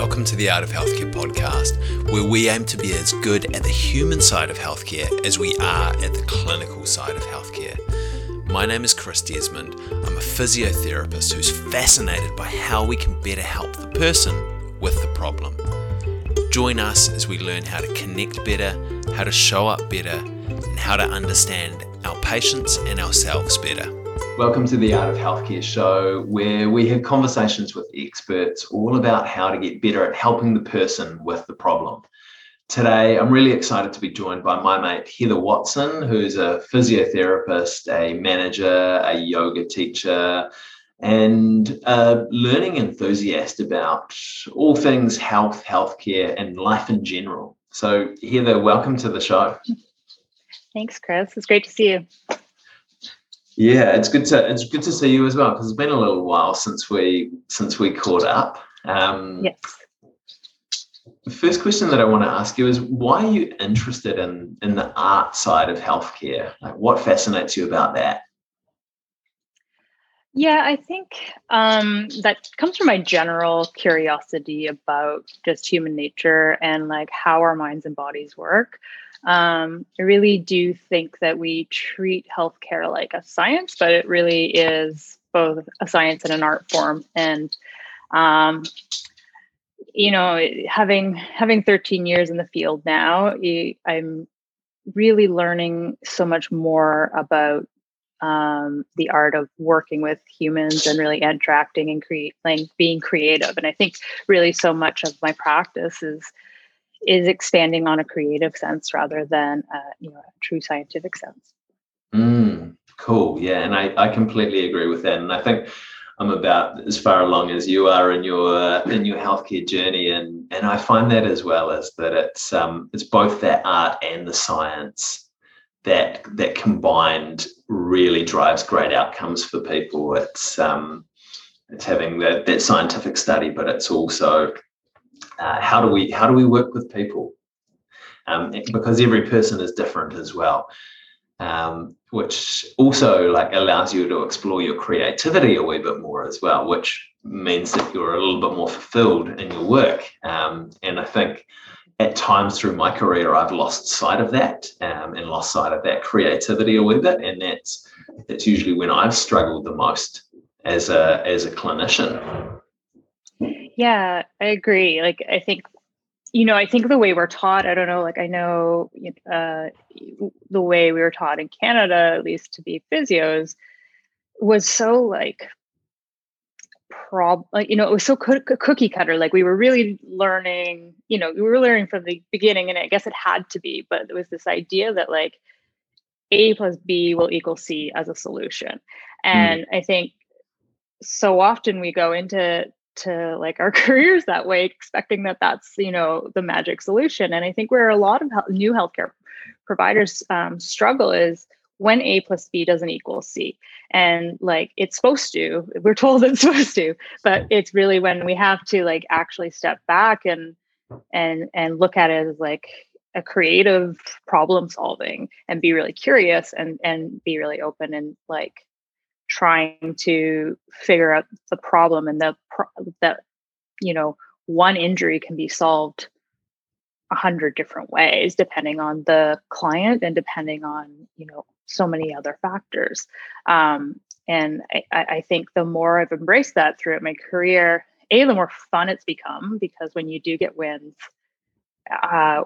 Welcome to the Art of Healthcare podcast, where we aim to be as good at the human side of healthcare as we are at the clinical side of healthcare. My name is Chris Desmond. I'm a physiotherapist who's fascinated by how we can better help the person with the problem. Join us as we learn how to connect better, how to show up better, and how to understand our patients and ourselves better. Welcome to the Art of Healthcare show, where we have conversations with experts all about how to get better at helping the person with the problem. Today, I'm really excited to be joined by my mate Heather Watson, who's a physiotherapist, a manager, a yoga teacher, and a learning enthusiast about all things health, healthcare, and life in general. So, Heather, welcome to the show. Thanks, Chris. It's great to see you. Yeah, it's good to it's good to see you as well because it's been a little while since we since we caught up. Um, yes. The first question that I want to ask you is why are you interested in in the art side of healthcare? Like, what fascinates you about that? Yeah, I think um, that comes from my general curiosity about just human nature and like how our minds and bodies work. Um, I really do think that we treat healthcare like a science, but it really is both a science and an art form. And um, you know, having having 13 years in the field now, I'm really learning so much more about um, the art of working with humans and really interacting and create, like being creative. And I think really so much of my practice is is expanding on a creative sense rather than a, you know a true scientific sense. Mm, cool. Yeah, and I, I completely agree with that. And I think I'm about as far along as you are in your uh, in your healthcare journey, and and I find that as well as that it's um it's both that art and the science that that combined really drives great outcomes for people. It's um it's having that that scientific study, but it's also uh, how do we how do we work with people? Um, because every person is different as well. Um, which also like allows you to explore your creativity a wee bit more as well which means that you're a little bit more fulfilled in your work. Um, and i think at times through my career i've lost sight of that um, and lost sight of that creativity a wee bit and that's that's usually when i've struggled the most as a as a clinician yeah, I agree. Like, I think, you know, I think the way we're taught, I don't know, like, I know uh, the way we were taught in Canada, at least to be physios, was so like, prob like you know it was so cookie cutter like we were really learning you know we were learning from the beginning and i guess it had to be but there was this idea that like a plus b will equal c as a solution mm. and mm. i think so often we go into to like our careers that way expecting that that's you know the magic solution and i think where a lot of new healthcare providers um, struggle is when a plus b doesn't equal c and like it's supposed to we're told it's supposed to but it's really when we have to like actually step back and and and look at it as like a creative problem solving and be really curious and and be really open and like trying to figure out the problem and the that you know one injury can be solved a hundred different ways depending on the client and depending on you know so many other factors. Um, and I, I think the more i've embraced that throughout my career a the more fun it's become because when you do get wins uh,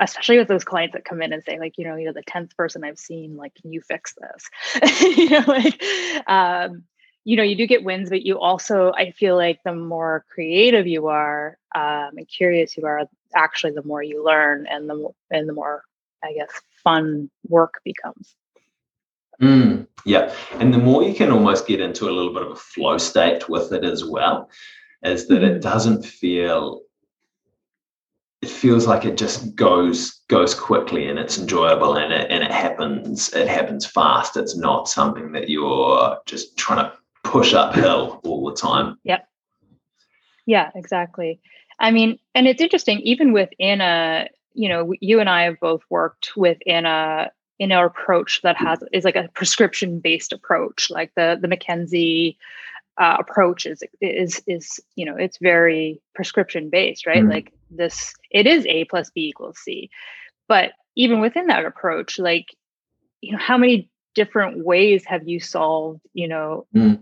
especially with those clients that come in and say like you know you know the 10th person i've seen like can you fix this you know like um you know you do get wins but you also i feel like the more creative you are um, and curious you are actually the more you learn and the and the more i guess fun work becomes mm, yeah and the more you can almost get into a little bit of a flow state with it as well is that it mm-hmm. doesn't feel it feels like it just goes goes quickly and it's enjoyable and it and it happens it happens fast. It's not something that you're just trying to push uphill all the time. Yep. Yeah, exactly. I mean, and it's interesting, even within a, you know, you and I have both worked within a in our approach that has is like a prescription based approach, like the the McKenzie uh, approach is is is you know it's very prescription based right mm-hmm. like this it is a plus b equals c but even within that approach like you know how many different ways have you solved you know mm.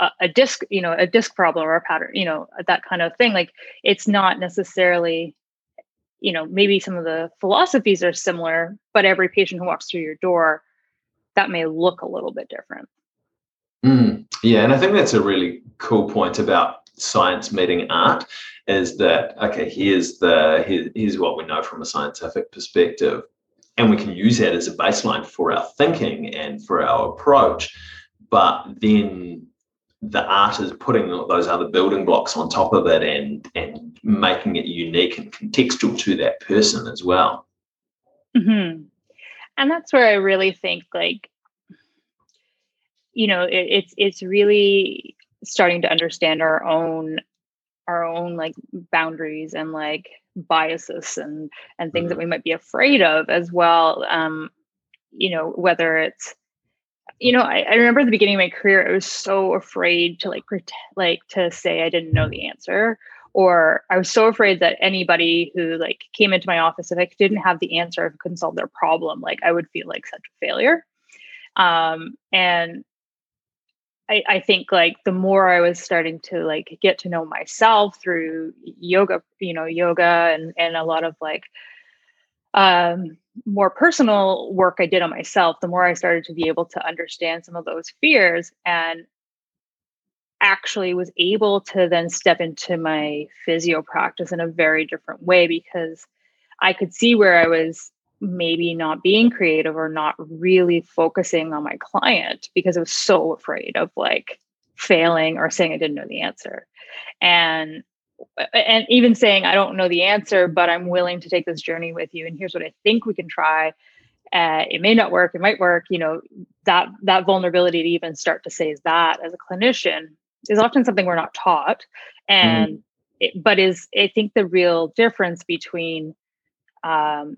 a, a, disc you know a disc problem or a pattern you know that kind of thing like it's not necessarily you know maybe some of the philosophies are similar but every patient who walks through your door that may look a little bit different mm. yeah and i think that's a really cool point about science meeting art is that okay here's the here, here's what we know from a scientific perspective. And we can use that as a baseline for our thinking and for our approach. But then the art is putting those other building blocks on top of it and and making it unique and contextual to that person as well. Mm-hmm. and that's where i really think like you know it, it's it's really starting to understand our own our own like boundaries and like biases and and things mm-hmm. that we might be afraid of as well um you know whether it's you know I, I remember at the beginning of my career i was so afraid to like pretend like to say i didn't know the answer or i was so afraid that anybody who like came into my office if i didn't have the answer if i couldn't solve their problem like i would feel like such a failure um and I, I think like the more I was starting to like get to know myself through yoga, you know, yoga and and a lot of like um more personal work I did on myself, the more I started to be able to understand some of those fears and actually was able to then step into my physio practice in a very different way because I could see where I was maybe not being creative or not really focusing on my client because I was so afraid of like failing or saying I didn't know the answer. And and even saying I don't know the answer, but I'm willing to take this journey with you. And here's what I think we can try. Uh, it may not work. It might work. You know that that vulnerability to even start to say that as a clinician is often something we're not taught, and mm. it, but is I think the real difference between um,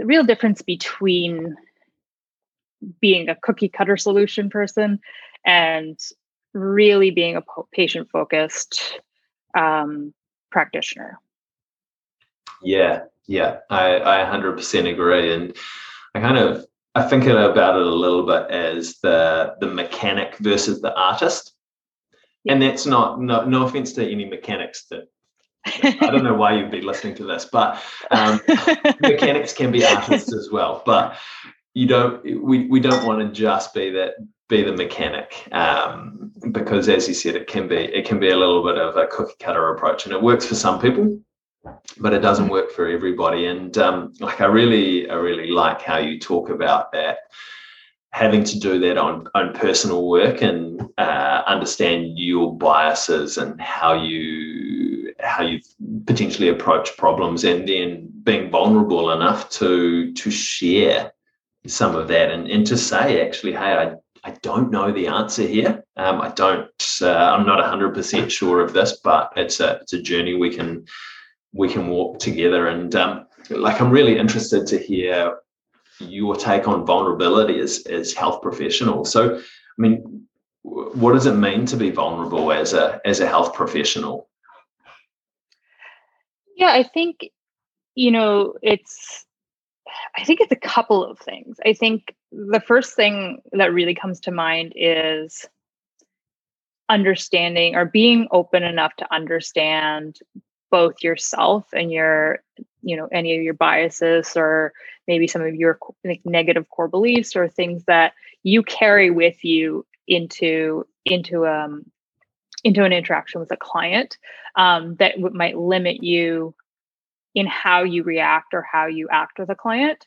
the real difference between being a cookie cutter solution person and really being a patient focused um, practitioner. Yeah, yeah, I, I 100% agree. And I kind of I think about it a little bit as the the mechanic versus the artist. Yeah. And that's not no no offense to any mechanics that I don't know why you'd be listening to this, but um, mechanics can be artists as well. But you don't. We we don't want to just be that be the mechanic um, because, as you said, it can be it can be a little bit of a cookie cutter approach, and it works for some people, but it doesn't work for everybody. And um, like I really I really like how you talk about that having to do that on, on personal work and uh, understand your biases and how you how you potentially approach problems and then being vulnerable enough to to share some of that and, and to say actually hey i I don't know the answer here. Um, I don't. Uh, I'm not 100% sure of this, but it's a it's a journey we can we can walk together. And um, like, I'm really interested to hear your take on vulnerability as as health professionals. So, I mean, what does it mean to be vulnerable as a as a health professional? Yeah, I think, you know, it's, I think it's a couple of things. I think the first thing that really comes to mind is understanding or being open enough to understand both yourself and your you know any of your biases or maybe some of your like negative core beliefs or things that you carry with you into into um into an interaction with a client um, that w- might limit you in how you react or how you act with a client.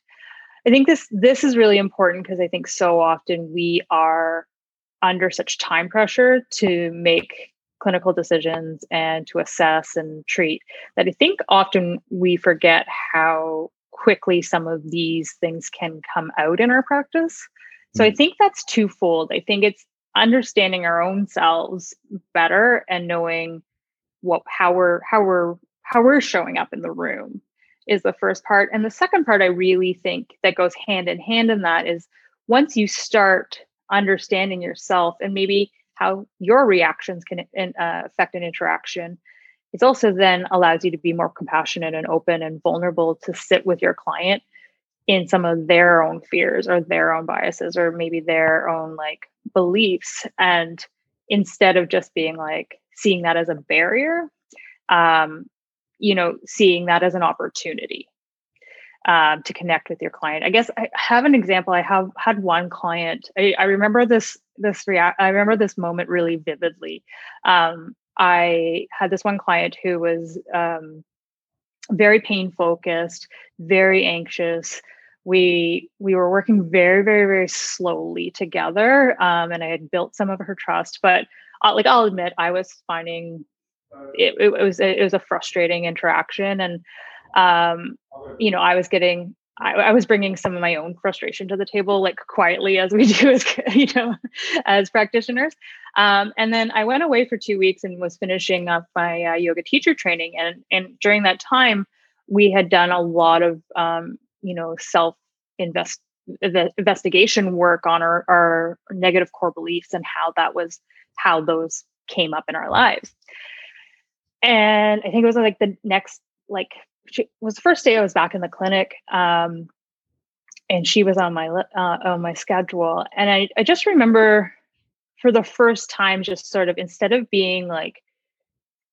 I think this this is really important because i think so often we are under such time pressure to make clinical decisions and to assess and treat that i think often we forget how quickly some of these things can come out in our practice. So i mm. think that's twofold. I think it's understanding our own selves better and knowing what how we're how we're how we're showing up in the room is the first part. And the second part i really think that goes hand in hand in that is once you start understanding yourself and maybe how your reactions can uh, affect an interaction it also then allows you to be more compassionate and open and vulnerable to sit with your client in some of their own fears or their own biases or maybe their own like beliefs and instead of just being like seeing that as a barrier um, you know seeing that as an opportunity um, to connect with your client. I guess i have an example. I have had one client. I, I remember this this react i remember this moment really vividly. Um, i had this one client who was um, very pain focused very anxious we we were working very very very slowly together um, and i had built some of her trust but uh, like i'll admit i was finding it, it, was it was a frustrating interaction and um, you know i was getting I, I, was bringing some of my own frustration to the table like quietly as we do as you know as practitioners. Um, and then i went away for two weeks and was finishing up my uh, yoga teacher training and and during that time we had done a lot of um, you know self invest the investigation work on our, our negative core beliefs and how that was how those came up in our lives. And i think it was like the next like she was the first day i was back in the clinic um, and she was on my uh, on my schedule. And I, I just remember for the first time just sort of instead of being like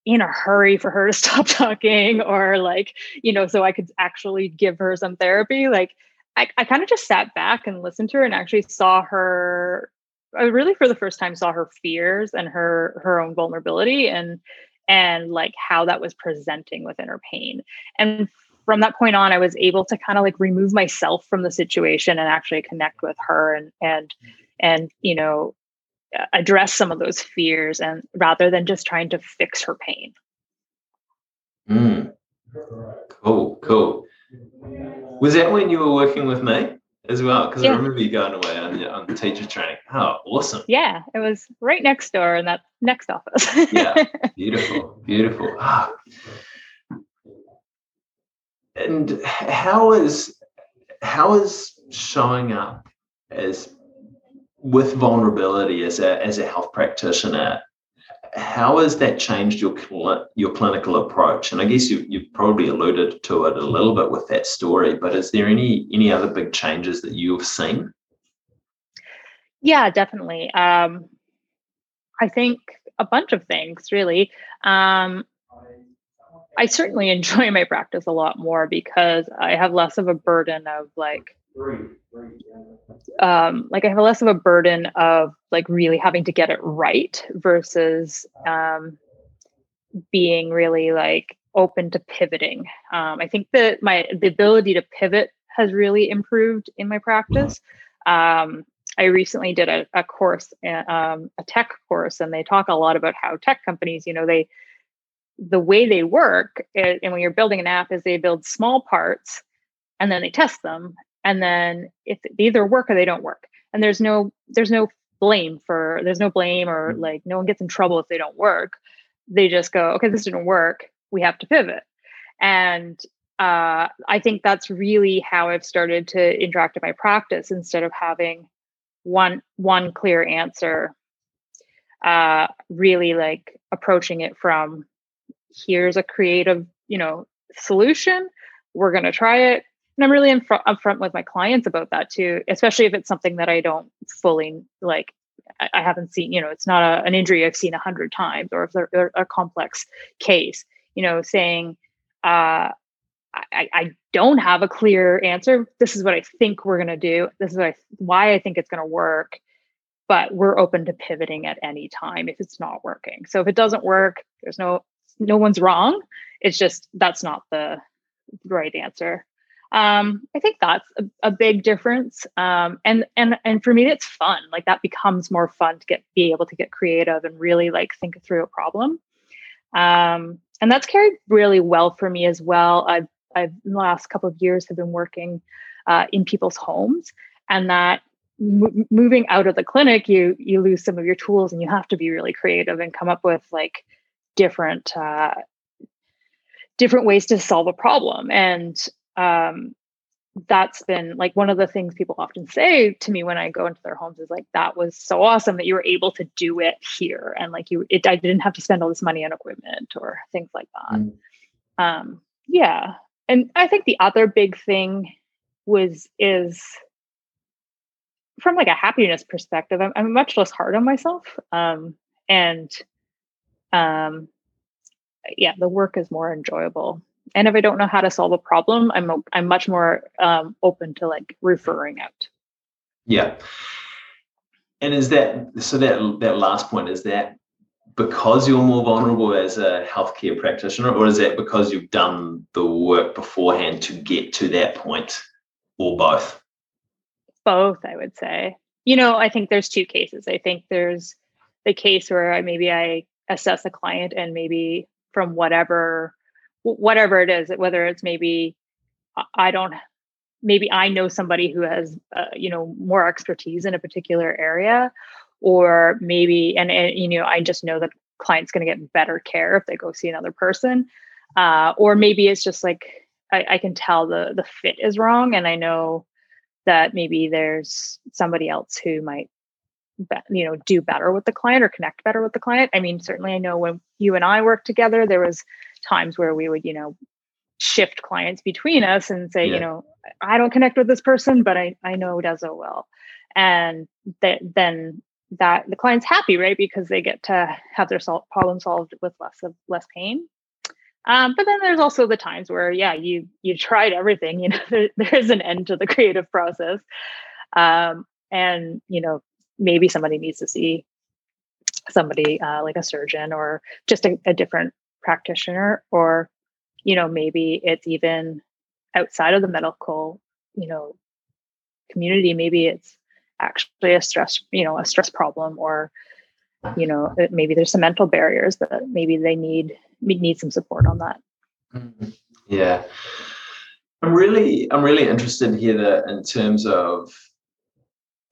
in a hurry for her to stop talking or like you know so i could actually give her some therapy like i, I kind of just sat back and listened to her and actually saw her i really for the first time saw her fears and her her own vulnerability and and like how that was presenting within her pain. And from that point on i was able to kind of like remove myself from the situation and actually connect with her and and mm. and you know address some of those fears and rather than just trying to fix her pain. Mm. Cool, cool. Was that when you were working with me as well? Because yeah. I remember you going away on, on the teacher training. Oh, awesome. Yeah, it was right next door in that next office. yeah, beautiful, beautiful. Ah. And how is how is showing up as with vulnerability as a as a health practitioner, how has that changed your your clinical approach? And I guess you you've probably alluded to it a little bit with that story, but is there any any other big changes that you've seen? Yeah, definitely. Um, I think a bunch of things really. Um, I certainly enjoy my practice a lot more because I have less of a burden of like um, like I have less of a burden of like really having to get it right versus um, being really like open to pivoting. Um, I think that my the ability to pivot has really improved in my practice. Um, I recently did a, a course, um, a tech course, and they talk a lot about how tech companies, you know, they the way they work, eh, and when you're building an app, is they build small parts and then they test them and then if they either work or they don't work. And there's no there's no blame for there's no blame or mm. like no one gets in trouble if they don't work. They just go okay this didn't work. We have to pivot. And uh, i think that's really how i've started to interact in my practice instead of having one one clear answer uh, really like approaching it from here's a creative you know solution. We're going to try it and i'm really upfront, upfront with my clients about that too especially if it's something that i don't fully like i, haven't seen you know it's not a, an injury i've seen a hundred times or if they're a complex case you know saying uh, I, I don't have a clear answer. This is what i think we're going to do. This is I, why i think it's going to work. But we're open to pivoting at any time if it's not working. So if it doesn't work there's no no one's wrong. It's just that's not the right answer um, I think that's a, a big difference. Um, and and and for me, it's fun. Like that becomes more fun to get be able to get creative and really like think through a problem. Um, and that's carried really well for me as well. I've I've in the last couple of years have been working uh, in people's homes, and that moving out of the clinic, you you lose some of your tools, and you have to be really creative and come up with like different uh, different ways to solve a problem. And um, that's been like one of the things people often say to me when I go into their homes is like that was so awesome that you were able to do it here and like you it I didn't have to spend all this money on equipment or things like that. Mm. Um yeah. And I think the other big thing was is from like a happiness perspective, I'm, I'm much less hard on myself. Um and um yeah, the work is more enjoyable and if i don't know how to solve a problem i'm i'm much more um, open to like referring out. Yeah. And is that so that that last point is that because you're more vulnerable as a healthcare practitioner or is that because you've done the work beforehand to get to that point or both? Both i would say. You know i think there's two cases. I think there's the case where I, maybe i assess a client and maybe from whatever whatever it is whether it's maybe i don't maybe i know somebody who has uh, you know more expertise in a particular area or maybe and, and you know i just know that client's going to get better care if they go see another person uh, or maybe it's just like I, I can tell the the fit is wrong and i know that maybe there's somebody else who might be, you know do better with the client or connect better with the client. I mean certainly i know when you and i worked together there was times where we would you know shift clients between us and say yeah. you know i don't connect with this person but i i know Dezo will and that then that the client's happy right? Because they get to have their sol- problem solved with less of less pain. Um, but then there's also the times where yeah you you tried everything you know there, there's an end to the creative process. Um, and you know maybe somebody needs to see somebody uh, like a surgeon or just a, a different practitioner or you know maybe it's even outside of the medical you know community maybe it's actually a stress you know a stress problem or you know maybe there's some mental barriers that maybe they need need some support on that mm-hmm. yeah i'm really i'm really interested here that in terms of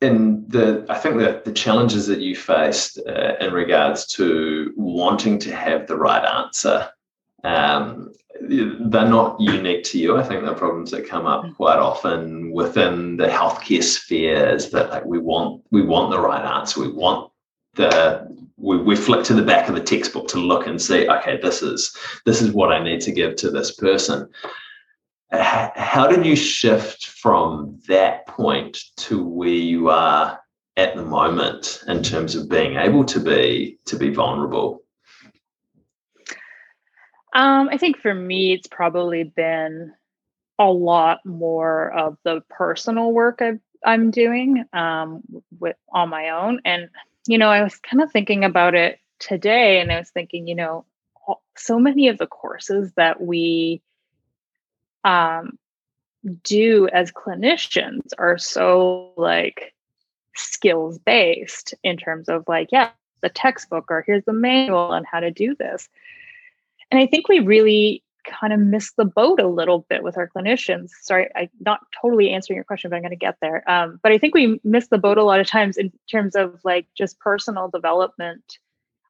in the I think that the challenges that you faced uh, in regards to wanting to have the right answer, um, they're not unique to you. I think they're problems that come up quite often within the healthcare sphere. Is that like we want we want the right answer. We want the we, we flick to the back of the textbook to look and see. Okay, this is this is what I need to give to this person how did you shift from that point to where you are at the moment in terms of being able to be to be vulnerable? Um, i think for me it's probably been a lot more of the personal work i am doing um, with on my own. And you know i was kind of thinking about it today and i was thinking you know so many of the courses that we um, do as clinicians are so like skills based in terms of like yeah the textbook or here's the manual on how to do this. And i think we really kind of miss the boat a little bit with our clinicians. Sorry i'm not totally answering your question but i'm going to get there. Um, but i think we miss the boat a lot of times in terms of like just personal development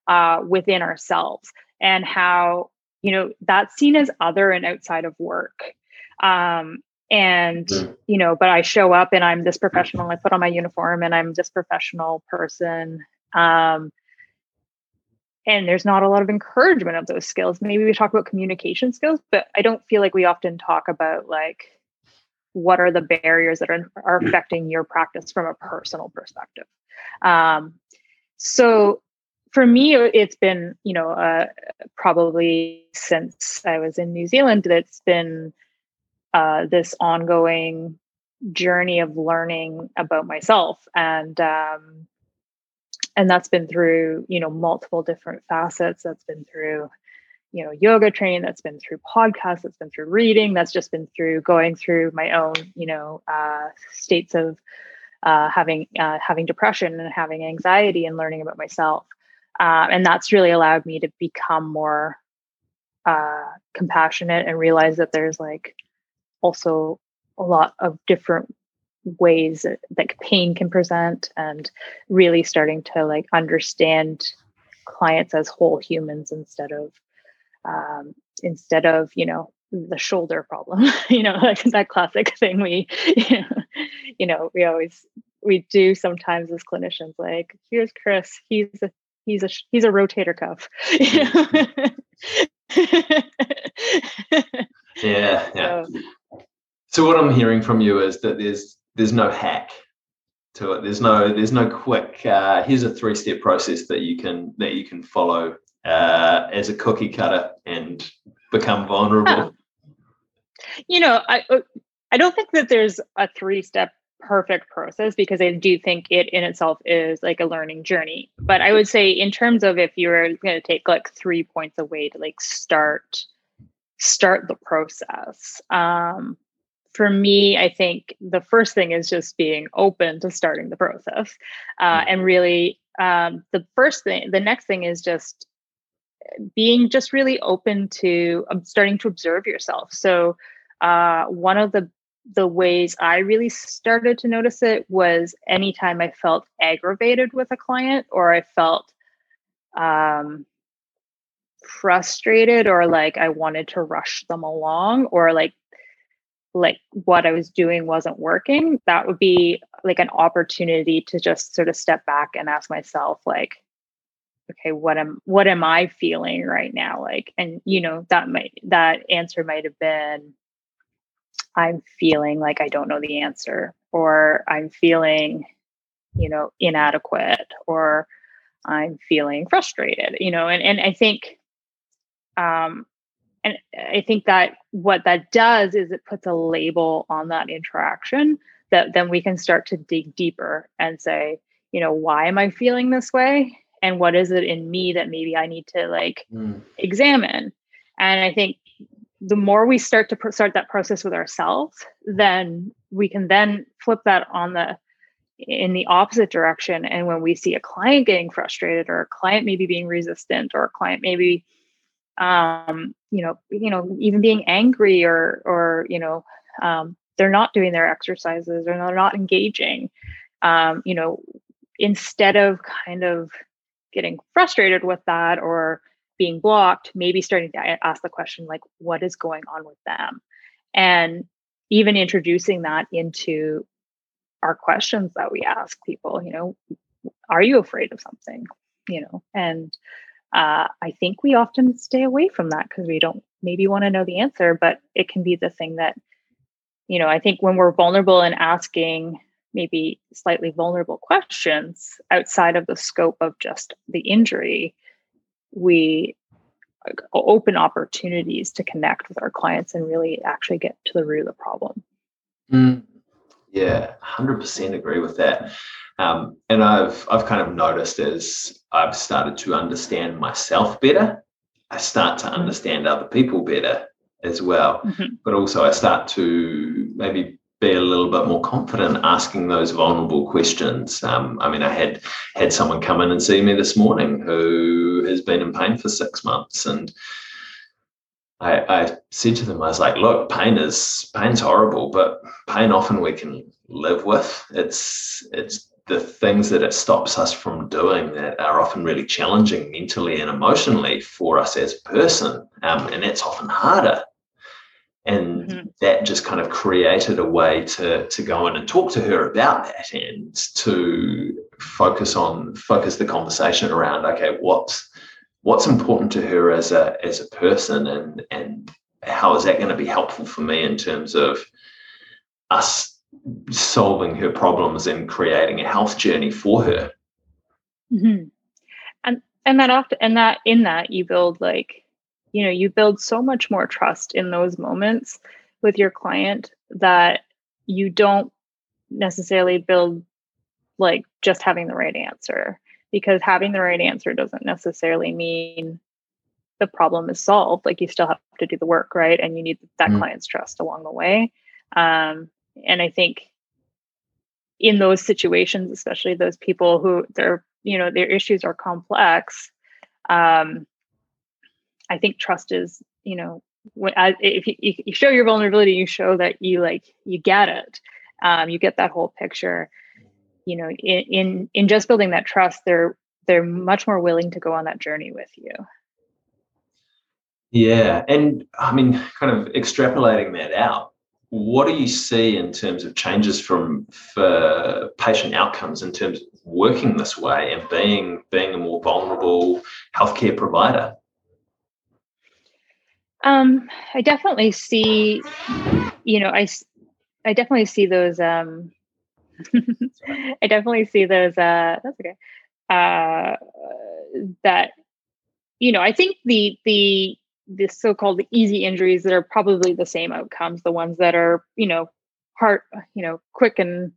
uh, within ourselves and how you know that's seen as other and outside of work. Um, and mm. you know but i show up and i'm this professional i put on my uniform and i'm this professional person um, and there's not a lot of encouragement of those skills maybe we talk about communication skills but i don't feel like we often talk about like what are the barriers that are, are mm. affecting your practice from a personal perspective um, so for me it's been you know uh, probably since i was in new zealand that's been uh, this ongoing journey of learning about myself. And um, and that's been through you know multiple different facets. That's been through you know yoga training that's been through podcasts that's been through reading that's just been through going through my own you know uh, states of uh, having uh, having depression and having anxiety and learning about myself. Uh, and that's really allowed me to become more uh, compassionate and realize that there's like also a lot of different ways that like pain can present and really starting to like understand clients as whole humans instead of um, instead of you know the shoulder problem you know like that classic thing we you know, you know we always we do sometimes as clinicians like here's chris he's a he's a he's a rotator cuff. Yeah yeah. So, so what i'm hearing from you is that there's there's no hack to it there's no there's no quick uh, here's a three step process that you can that you can follow uh, as a cookie cutter and become vulnerable you know i uh, i don't think that there's a three step perfect process because I do think it in itself is like a learning journey. But I would say in terms of if you're going to take like three points away to like start start the process. Um, for me, I think the first thing is just being open to starting the process, uh, and mm-hmm. really um, the first thing. The next thing is just being just really open to um, starting to observe yourself. So uh, one of the the ways I really started to notice it was anytime I felt aggravated with a client or I felt um, frustrated or like I wanted to rush them along or like like what I was doing wasn't working, that would be like an opportunity to just sort of step back and ask myself like okay what am what am i feeling right now? Like and you know that might that answer might have been I'm feeling like I don't know the answer, or I'm feeling, you know, inadequate, or I'm feeling frustrated, you know, and, and I think, um, and I think that what that does is it puts a label on that interaction that then we can start to dig deeper and say, you know, why am I feeling this way? And what is it in me that maybe I need to like mm. examine? And I think the more we start to pr- start that process with ourselves then we can then flip that on the in the opposite direction and when we see a client getting frustrated or a client maybe being resistant or a client maybe um you know you know even being angry or or you know um they're not doing their exercises or they're not engaging um you know instead of kind of getting frustrated with that or being blocked, maybe starting to ask the question, like, what is going on with them? And even introducing that into our questions that we ask people, you know, are you afraid of something? You know, and uh, I think we often stay away from that because we don't maybe want to know the answer, but it can be the thing that, you know, I think when we're vulnerable and asking maybe slightly vulnerable questions outside of the scope of just the injury, we open opportunities to connect with our clients and really actually get to the root of the problem. Mm, yeah, hundred percent agree with that. Um, and I've I've kind of noticed as I've started to understand myself better, I start to mm-hmm. understand other people better as well. Mm-hmm. But also I start to maybe be a little bit more confident asking those vulnerable questions. Um, I mean, I had had someone come in and see me this morning who has been in pain for six months, and I, I said to them, I was like, "Look, pain is pain's horrible, but pain often we can live with. It's it's the things that it stops us from doing that are often really challenging mentally and emotionally for us as a person, um, and that's often harder." and mm-hmm. that just kind of created a way to to go in and talk to her about that and to focus on focus the conversation around okay what's what's important to her as a as a person and and how is that going to be helpful for me in terms of us solving her problems and creating a health journey for her mm-hmm. and and that often and that in that you build like you know you build so much more trust in those moments with your client that you don't necessarily build like just having the right answer because having the right answer doesn't necessarily mean the problem is solved like you still have to do the work right and you need that mm. client's trust along the way um, and i think in those situations especially those people who their you know their issues are complex um, I think trust is, you know, when, if you, you, show your vulnerability, you show that you like you get it, um, you get that whole picture. You know, in, in in just building that trust, they're they're much more willing to go on that journey with you. Yeah. And I mean, kind of extrapolating that out, what do you see in terms of changes from for patient outcomes in terms of working this way and being being a more vulnerable healthcare provider? Um, I definitely see, you know, I, I definitely see those, um, I definitely see those, uh, that's okay. Uh, that, you know, I think the, the, the so-called easy injuries that are probably the same outcomes, the ones that are, you know, heart, you know, quick and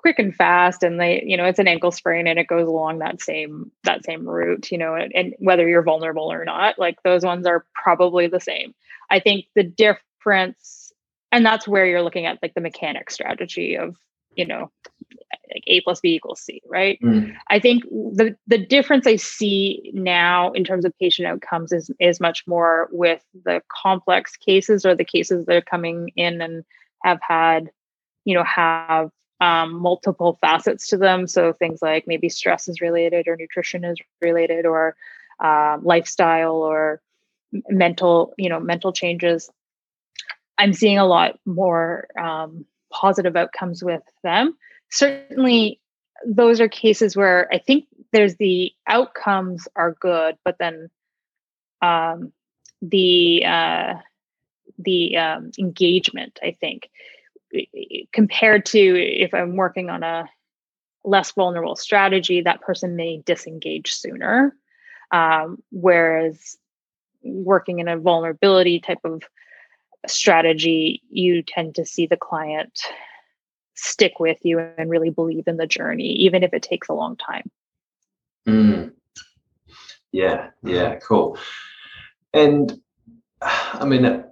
quick and fast and they you know it's an ankle sprain and it goes along that same that same route you know and, and, whether you're vulnerable or not like those ones are probably the same i think the difference and that's where you're looking at like the mechanic strategy of you know like a plus b equals c right mm. i think the the difference i see now in terms of patient outcomes is is much more with the complex cases or the cases that are coming in and have had you know have um, multiple facets to them. So things like maybe stress is related, or nutrition is related, or um, lifestyle, or mental, you know, mental changes. I'm seeing a lot more um, positive outcomes with them. Certainly, those are cases where I think there's the outcomes are good, but then um, the uh, the um, engagement, I think, compared to if I'm working on a less vulnerable strategy, that person may disengage sooner. Um, whereas working in a vulnerability type of strategy, you tend to see the client stick with you and really believe in the journey, even if it takes a long time. Mm. Yeah, yeah, cool. And I mean,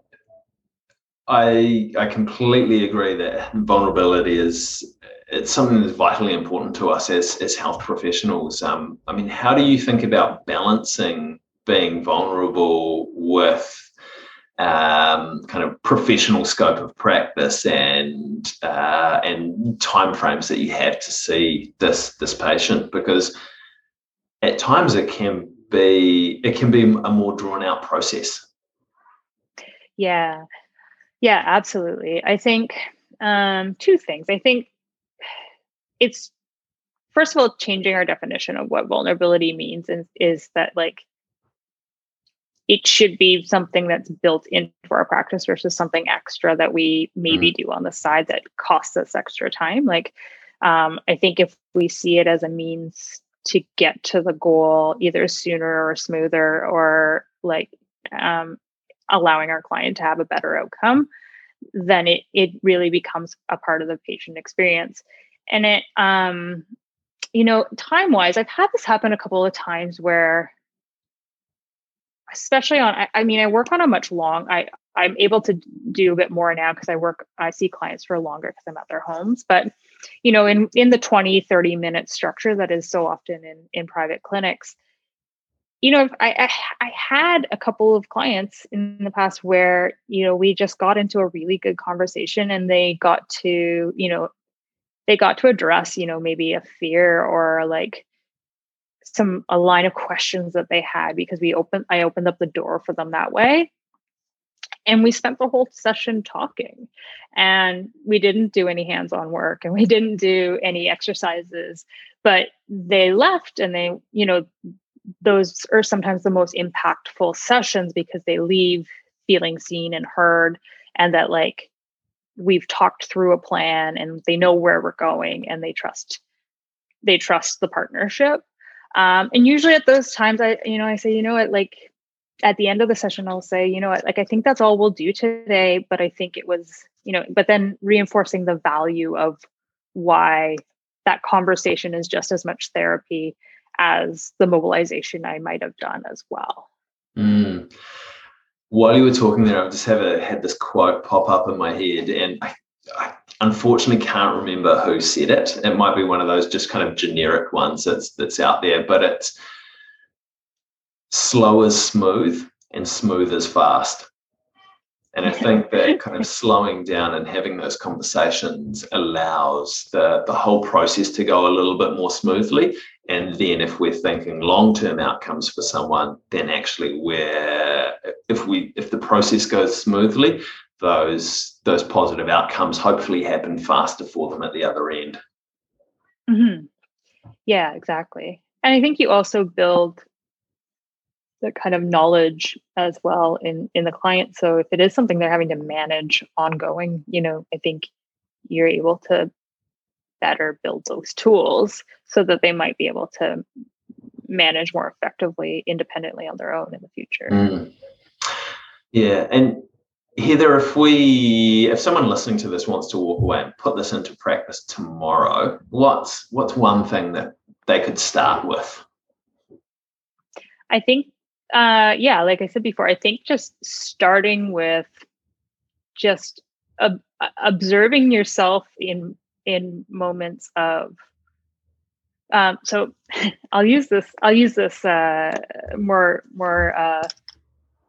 I I completely agree that vulnerability is it's something that's vitally important to us as as health professionals. Um, I mean, how do you think about balancing being vulnerable with um, kind of professional scope of practice and uh, and timeframes that you have to see this this patient because at times it can be it can be a more drawn out process. Yeah, yeah, absolutely. I think um, two things. I think it's first of all changing our definition of what vulnerability means and is that like it should be something that's built into our practice versus something extra that we maybe mm-hmm. do on the side that costs us extra time. Like, um, I think if we see it as a means to get to the goal either sooner or smoother or like um, allowing our client to have a better outcome, then it it really becomes a part of the patient experience. And it um you know, time wise, I've had this happen a couple of times where especially on I, I mean, I work on a much long I I'm able to do a bit more now because I work I see clients for longer because I'm at their homes. But you know, in in the 20, 30 minute structure that is so often in in private clinics, you know, I, I, I had a couple of clients in the past where you know we just got into a really good conversation, and they got to you know they got to address you know maybe a fear or like some a line of questions that they had because we opened I opened up the door for them that way. And we spent the whole session talking. And we didn't do any hands-on work and we didn't do any exercises, but they left and they, you know, those are sometimes the most impactful sessions because they leave feeling seen and heard and that like we've talked through a plan and they know where we're going and they trust they trust the partnership um, and usually at those times i you know i say you know what like at the end of the session i'll say you know what like i think that's all we'll do today but i think it was you know but then reinforcing the value of why that conversation is just as much therapy as the mobilization I might have done as well. Mm. While you were talking there, I just have a, had this quote pop up in my head, and I, I unfortunately can't remember who said it. It might be one of those just kind of generic ones that's that's out there, but it's slow is smooth and smooth is fast. And I think that kind of slowing down and having those conversations allows the, the whole process to go a little bit more smoothly And then if we're thinking long-term outcomes for someone, then actually where if we if the process goes smoothly, those those positive outcomes hopefully happen faster for them at the other end. Mm-hmm. Yeah, exactly. And I think you also build the kind of knowledge as well in in the client. So if it is something they're having to manage ongoing, you know, I think you're able to better build those tools so that they might be able to manage more effectively independently on their own in the future. Mm. Yeah, and Heather, if we if someone listening to this wants to walk away and put this into practice tomorrow, what's what's one thing that they could start with? I think uh yeah, like I said before, I think just starting with just ob- observing yourself in in moments of um, so I'll use this I'll use this uh, more more uh,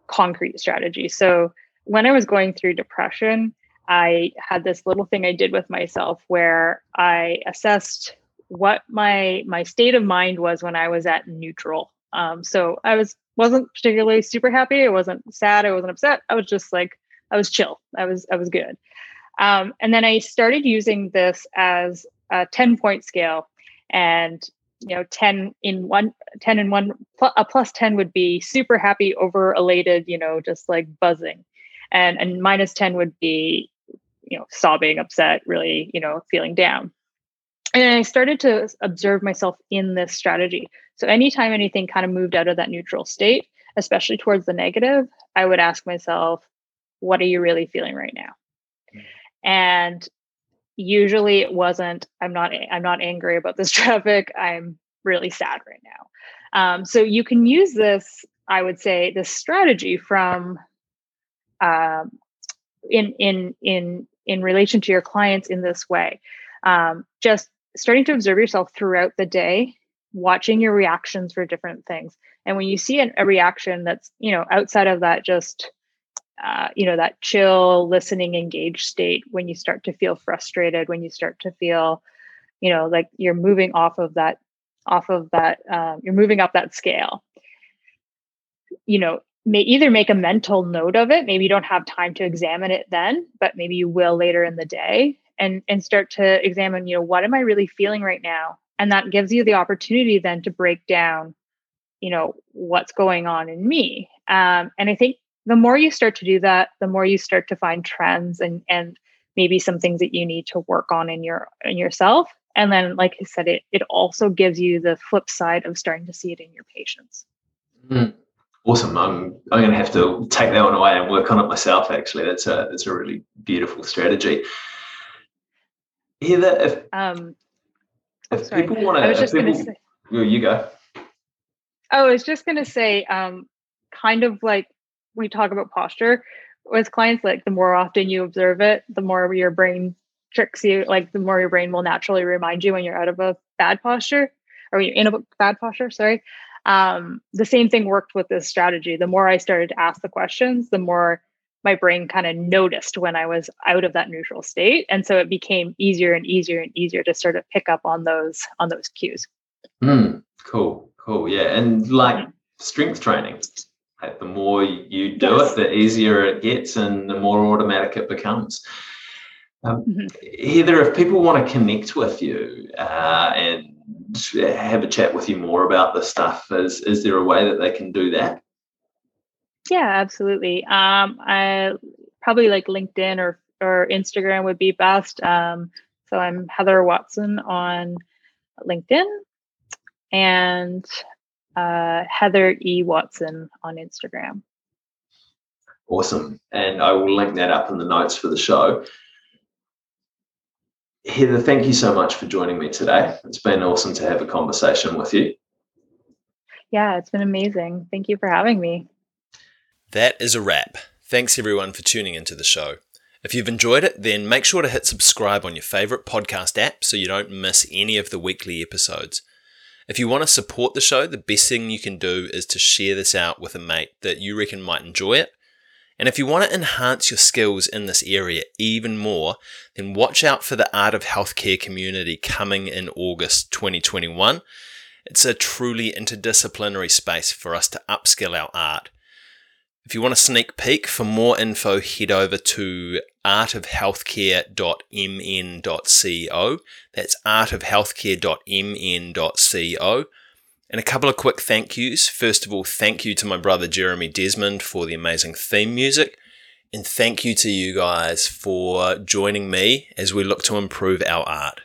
concrete strategy. So when I was going through depression, I had this little thing I did with myself where I assessed what my my state of mind was when I was at neutral. Um, so I was wasn't particularly super happy. I wasn't sad. I wasn't upset. I was just like I was chill. I was I was good. Um, and then I started using this as a 10 point scale. And, you know, 10 in one, 10 in one, a plus 10 would be super happy, over elated, you know, just like buzzing. And, and minus 10 would be, you know, sobbing, upset, really, you know, feeling down. And I started to observe myself in this strategy. So anytime anything kind of moved out of that neutral state, especially towards the negative, I would ask myself, what are you really feeling right now? and usually it wasn't i'm not i'm not angry about this traffic i'm really sad right now um, so you can use this i would say this strategy from um, in in in in relation to your clients in this way. Um, just starting to observe yourself throughout the day watching your reactions for different things. And when you see an, a reaction that's you know outside of that just uh, you know that chill listening engaged state when you start to feel frustrated when you start to feel you know like you're moving off of that off of that um, you're moving up that scale you know may either make a mental note of it maybe you don't have time to examine it then but maybe you will later in the day and and start to examine you know what am i really feeling right now and that gives you the opportunity then to break down you know what's going on in me um, and i think the more you start to do that, the more you start to find trends and and maybe some things that you need to work on in your in yourself. And then, like I said, it it also gives you the flip side of starting to see it in your patients. Mm. Awesome. I'm I'm going to have to take that one away and work on it myself. Actually, that's a that's a really beautiful strategy. Heather, if um, if sorry. people want to, I was just going to say, you go. Oh, I was just going to say, um, kind of like we talk about posture with clients, like the more often you observe it, the more your brain tricks you, like the more your brain will naturally remind you when you're out of a bad posture or you're in a bad posture, sorry. Um, the same thing worked with this strategy. The more I started to ask the questions, the more my brain kind of noticed when I was out of that neutral state. And so it became easier and easier and easier to sort of pick up on those on those cues. Mm, cool, cool. Yeah. And like strength training the more you do yes. it, the easier it gets and the more automatic it becomes. Um, mm-hmm. Heather, if people want to connect with you uh, and have a chat with you more about this stuff, is, is there a way that they can do that? Yeah, absolutely. Um, I probably like LinkedIn or or Instagram would be best. Um, so I'm Heather Watson on LinkedIn, and uh, Heather E. Watson on Instagram. Awesome. And I will link that up in the notes for the show. Heather, thank you so much for joining me today. It's been awesome to have a conversation with you. Yeah, it's been amazing. Thank you for having me. That is a wrap. Thanks everyone for tuning into the show. If you've enjoyed it, then make sure to hit subscribe on your favorite podcast app so you don't miss any of the weekly episodes. If you want to support the show, the best thing you can do is to share this out with a mate that you reckon might enjoy it. And if you want to enhance your skills in this area even more, then watch out for the Art of Healthcare community coming in August 2021. It's a truly interdisciplinary space for us to upskill our art. If you want a sneak peek, for more info, head over to artofhealthcare.mn.co. That's artofhealthcare.mn.co. And a couple of quick thank yous. First of all, thank you to my brother Jeremy Desmond for the amazing theme music. And thank you to you guys for joining me as we look to improve our art.